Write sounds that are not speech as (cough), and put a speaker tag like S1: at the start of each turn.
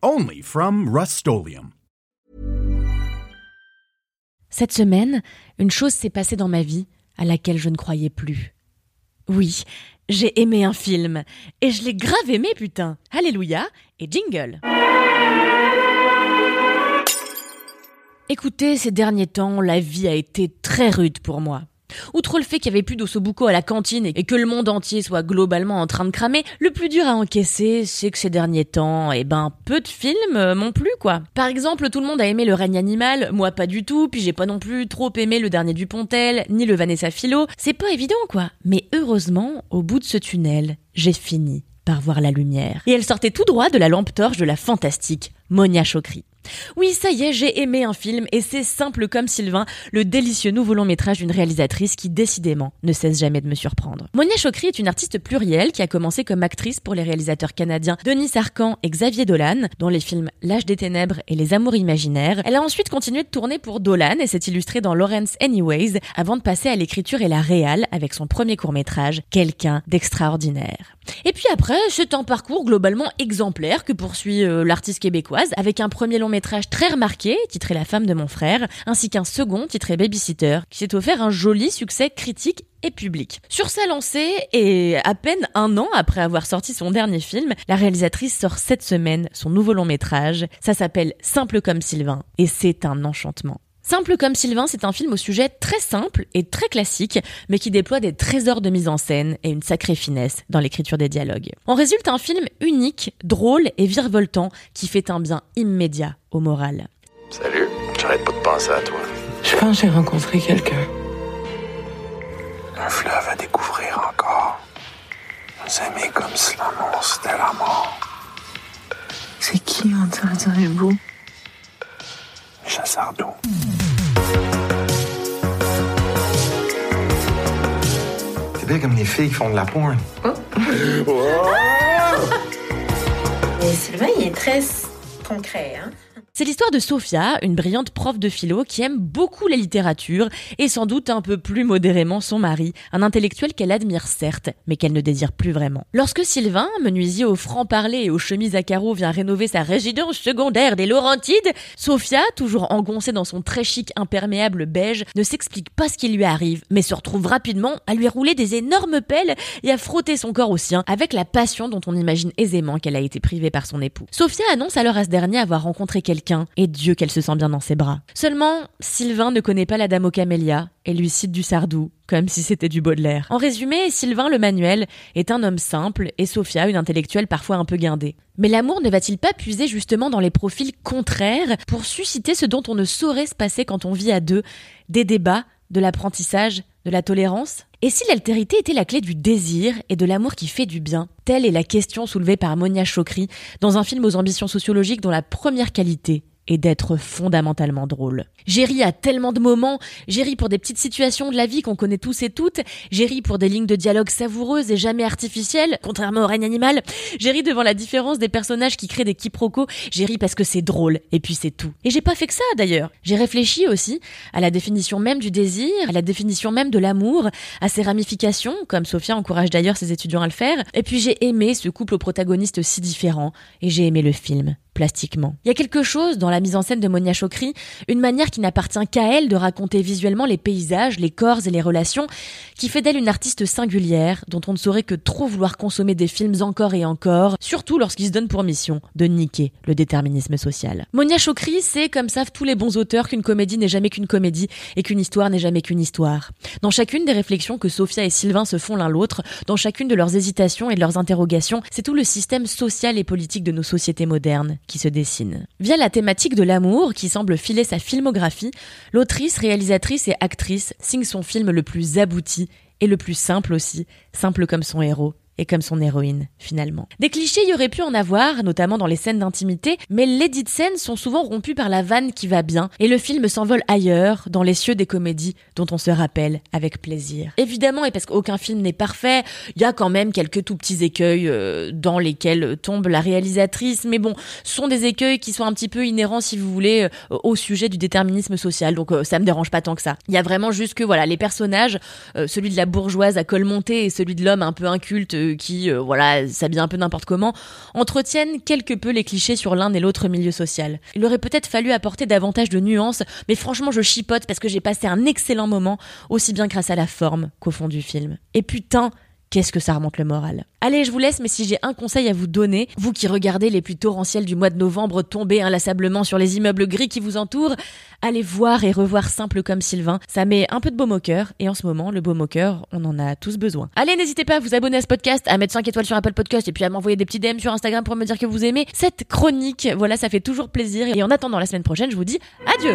S1: Only from Rust
S2: Cette semaine, une chose s'est passée dans ma vie à laquelle je ne croyais plus. Oui, j'ai aimé un film. Et je l'ai grave aimé, putain. Alléluia et jingle. Écoutez, ces derniers temps, la vie a été très rude pour moi. Outre le fait qu'il y avait plus d'ossobuco à la cantine et que le monde entier soit globalement en train de cramer, le plus dur à encaisser, c'est que ces derniers temps, eh ben, peu de films euh, m'ont plu, quoi. Par exemple, tout le monde a aimé Le règne animal, moi pas du tout, puis j'ai pas non plus trop aimé le dernier Dupontel, ni le Vanessa Philo. C'est pas évident, quoi. Mais heureusement, au bout de ce tunnel, j'ai fini par voir la lumière. Et elle sortait tout droit de la lampe torche de la fantastique Monia Chokri. Oui, ça y est, j'ai aimé un film et c'est simple comme Sylvain, le délicieux nouveau long métrage d'une réalisatrice qui décidément ne cesse jamais de me surprendre. Monia Chokri est une artiste plurielle qui a commencé comme actrice pour les réalisateurs canadiens Denis Arcan et Xavier Dolan, dans les films L'âge des ténèbres et Les amours imaginaires. Elle a ensuite continué de tourner pour Dolan et s'est illustrée dans Lawrence Anyways avant de passer à l'écriture et la réal avec son premier court métrage, Quelqu'un d'extraordinaire. Et puis après, c'est un parcours globalement exemplaire que poursuit euh, l'artiste québécoise avec un premier long métrage très remarqué, titré La femme de mon frère, ainsi qu'un second titré Babysitter, qui s'est offert un joli succès critique et public. Sur sa lancée, et à peine un an après avoir sorti son dernier film, la réalisatrice sort cette semaine son nouveau long métrage. Ça s'appelle Simple comme Sylvain, et c'est un enchantement. Simple comme Sylvain, c'est un film au sujet très simple et très classique, mais qui déploie des trésors de mise en scène et une sacrée finesse dans l'écriture des dialogues. En résulte un film unique, drôle et virevoltant qui fait un bien immédiat au moral.
S3: Salut, j'arrête pas de penser à toi.
S4: Je pense que j'ai rencontré quelqu'un.
S3: Un fleuve à découvrir encore. Nous aimer comme si l'amour c'était la mort.
S4: C'est qui on dirait vous?
S3: Chassard
S5: comme les filles qui font de la porn. Oh. (laughs)
S6: Mais Sylvain, il est très concret, hein?
S2: C'est l'histoire de Sophia, une brillante prof de philo qui aime beaucoup la littérature et sans doute un peu plus modérément son mari, un intellectuel qu'elle admire certes, mais qu'elle ne désire plus vraiment. Lorsque Sylvain, menuisier au franc-parler et aux chemises à carreaux, vient rénover sa résidence secondaire des Laurentides, Sophia, toujours engoncée dans son très chic imperméable beige, ne s'explique pas ce qui lui arrive, mais se retrouve rapidement à lui rouler des énormes pelles et à frotter son corps au sien avec la passion dont on imagine aisément qu'elle a été privée par son époux. Sophia annonce alors à ce dernier avoir rencontré quelqu'un et Dieu qu'elle se sent bien dans ses bras. Seulement, Sylvain ne connaît pas la dame aux camélias et lui cite du Sardou, comme si c'était du Baudelaire. En résumé, Sylvain le manuel est un homme simple et Sophia une intellectuelle parfois un peu guindée. Mais l'amour ne va-t-il pas puiser justement dans les profils contraires pour susciter ce dont on ne saurait se passer quand on vit à deux, des débats, de l'apprentissage, de la tolérance? Et si l'altérité était la clé du désir et de l'amour qui fait du bien Telle est la question soulevée par Monia Chokri dans un film aux ambitions sociologiques dont la première qualité et d'être fondamentalement drôle. J'ai ri à tellement de moments, j'ai ri pour des petites situations de la vie qu'on connaît tous et toutes, j'ai ri pour des lignes de dialogue savoureuses et jamais artificielles, contrairement au règne animal, j'ai ri devant la différence des personnages qui créent des quiproquos, j'ai ri parce que c'est drôle, et puis c'est tout. Et j'ai pas fait que ça d'ailleurs, j'ai réfléchi aussi à la définition même du désir, à la définition même de l'amour, à ses ramifications, comme Sophia encourage d'ailleurs ses étudiants à le faire, et puis j'ai aimé ce couple aux protagonistes si différents, et j'ai aimé le film Il y a quelque chose dans la mise en scène de Monia Chokri, une manière qui n'appartient qu'à elle de raconter visuellement les paysages, les corps et les relations, qui fait d'elle une artiste singulière, dont on ne saurait que trop vouloir consommer des films encore et encore, surtout lorsqu'ils se donnent pour mission de niquer le déterminisme social. Monia Chokri, c'est, comme savent tous les bons auteurs, qu'une comédie n'est jamais qu'une comédie et qu'une histoire n'est jamais qu'une histoire. Dans chacune des réflexions que Sophia et Sylvain se font l'un l'autre, dans chacune de leurs hésitations et de leurs interrogations, c'est tout le système social et politique de nos sociétés modernes qui se dessine. Via la thématique de l'amour qui semble filer sa filmographie, l'autrice, réalisatrice et actrice signe son film le plus abouti et le plus simple aussi, simple comme son héros, est comme son héroïne, finalement. Des clichés, il y aurait pu en avoir, notamment dans les scènes d'intimité, mais les dites scènes sont souvent rompues par la vanne qui va bien, et le film s'envole ailleurs, dans les cieux des comédies dont on se rappelle avec plaisir. Évidemment, et parce qu'aucun film n'est parfait, il y a quand même quelques tout petits écueils euh, dans lesquels tombe la réalisatrice, mais bon, ce sont des écueils qui sont un petit peu inhérents, si vous voulez, euh, au sujet du déterminisme social, donc euh, ça me dérange pas tant que ça. Il y a vraiment juste que, voilà, les personnages, celui de la bourgeoise à col monté et celui de l'homme un peu inculte qui, voilà, s'habille un peu n'importe comment, entretiennent quelque peu les clichés sur l'un et l'autre milieu social. Il aurait peut-être fallu apporter davantage de nuances, mais franchement, je chipote parce que j'ai passé un excellent moment, aussi bien grâce à la forme qu'au fond du film. Et putain, Qu'est-ce que ça remonte le moral? Allez, je vous laisse, mais si j'ai un conseil à vous donner, vous qui regardez les pluies torrentielles du mois de novembre tomber inlassablement sur les immeubles gris qui vous entourent, allez voir et revoir Simple comme Sylvain. Ça met un peu de baume au cœur, et en ce moment, le baume au cœur, on en a tous besoin. Allez, n'hésitez pas à vous abonner à ce podcast, à mettre 5 étoiles sur Apple Podcast, et puis à m'envoyer des petits DM sur Instagram pour me dire que vous aimez cette chronique. Voilà, ça fait toujours plaisir. Et en attendant la semaine prochaine, je vous dis adieu